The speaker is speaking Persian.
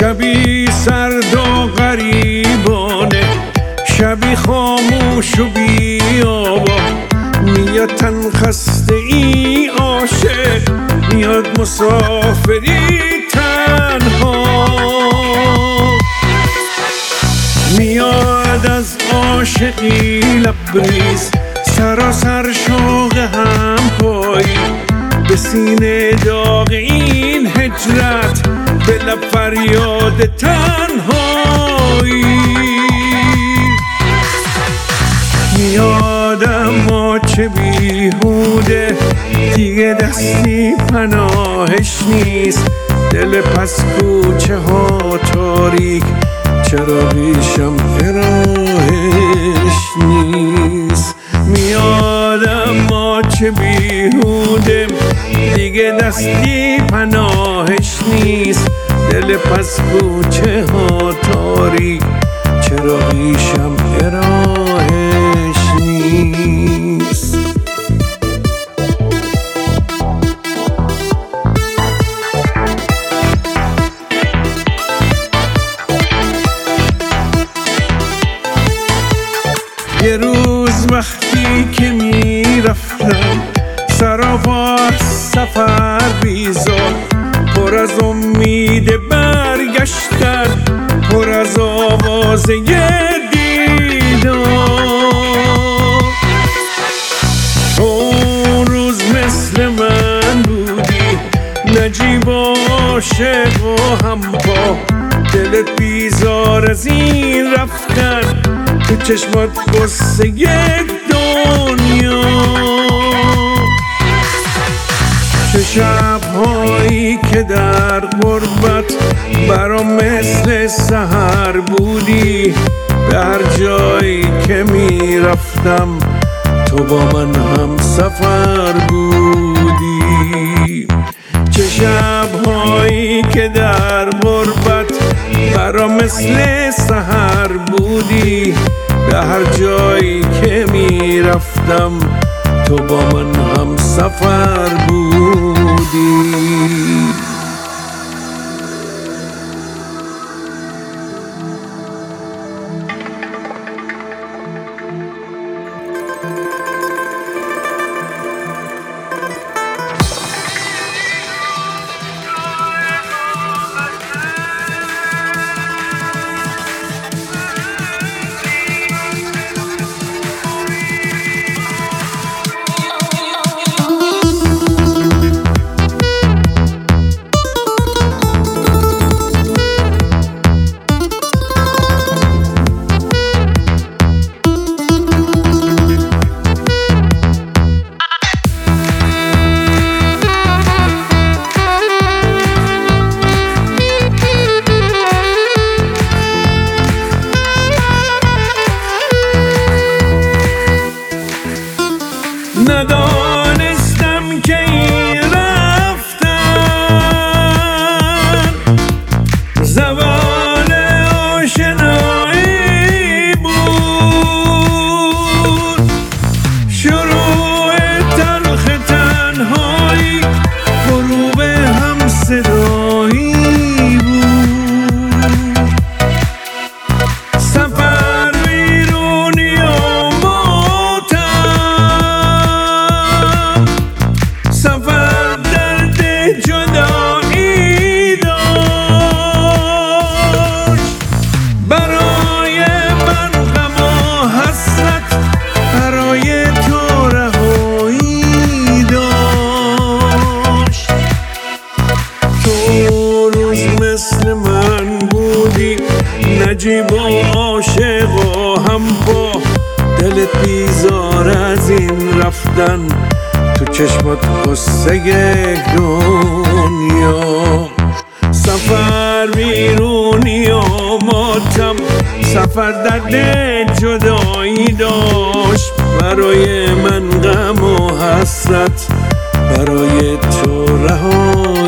شبی سرد و غریبانه شبی خاموش و بیابا میاد تن خسته ای عاشق میاد مسافری تنها. میاد از عاشقی لبریز سراسر شوق هم پایی به سینه داغ این هجرت لب فریاد تنهایی. میادم ما چه بیهوده؟ دیگه دستی پناهش نیست. دل پس کوچه ها تاریک چرا ریشم راهش نیست؟ میادم ما چه بیهوده؟ دیگه دستی پناهش نیست. دل پس کوچه ها تاریک چرا ریشم راهش نیست؟ یه روز وقتی که می‌رفتم سراپا سفر بیزار. پر از امید برگشتن پر از آواز تو اون روز مثل من بودی نجیب و عاشق و هم با دلت بیزار از این رفتن تو چشمات قصه برام مثل سهر بودی به هر جایی که می‌رفتم. تو با من هم سفر بودی. چه شبهایی که در غربت برا مثل سهر بودی به هر جایی که می‌رفتم. تو با من هم سفر بودی. ندانستم نجیب و عاشق و هم با دلت بیزار از این رفتن تو چشمات قصه دنیا. سفر بیرونی و ماتم سفر درد جدایی داشت. برای من غم و حسرت برای تو رهایی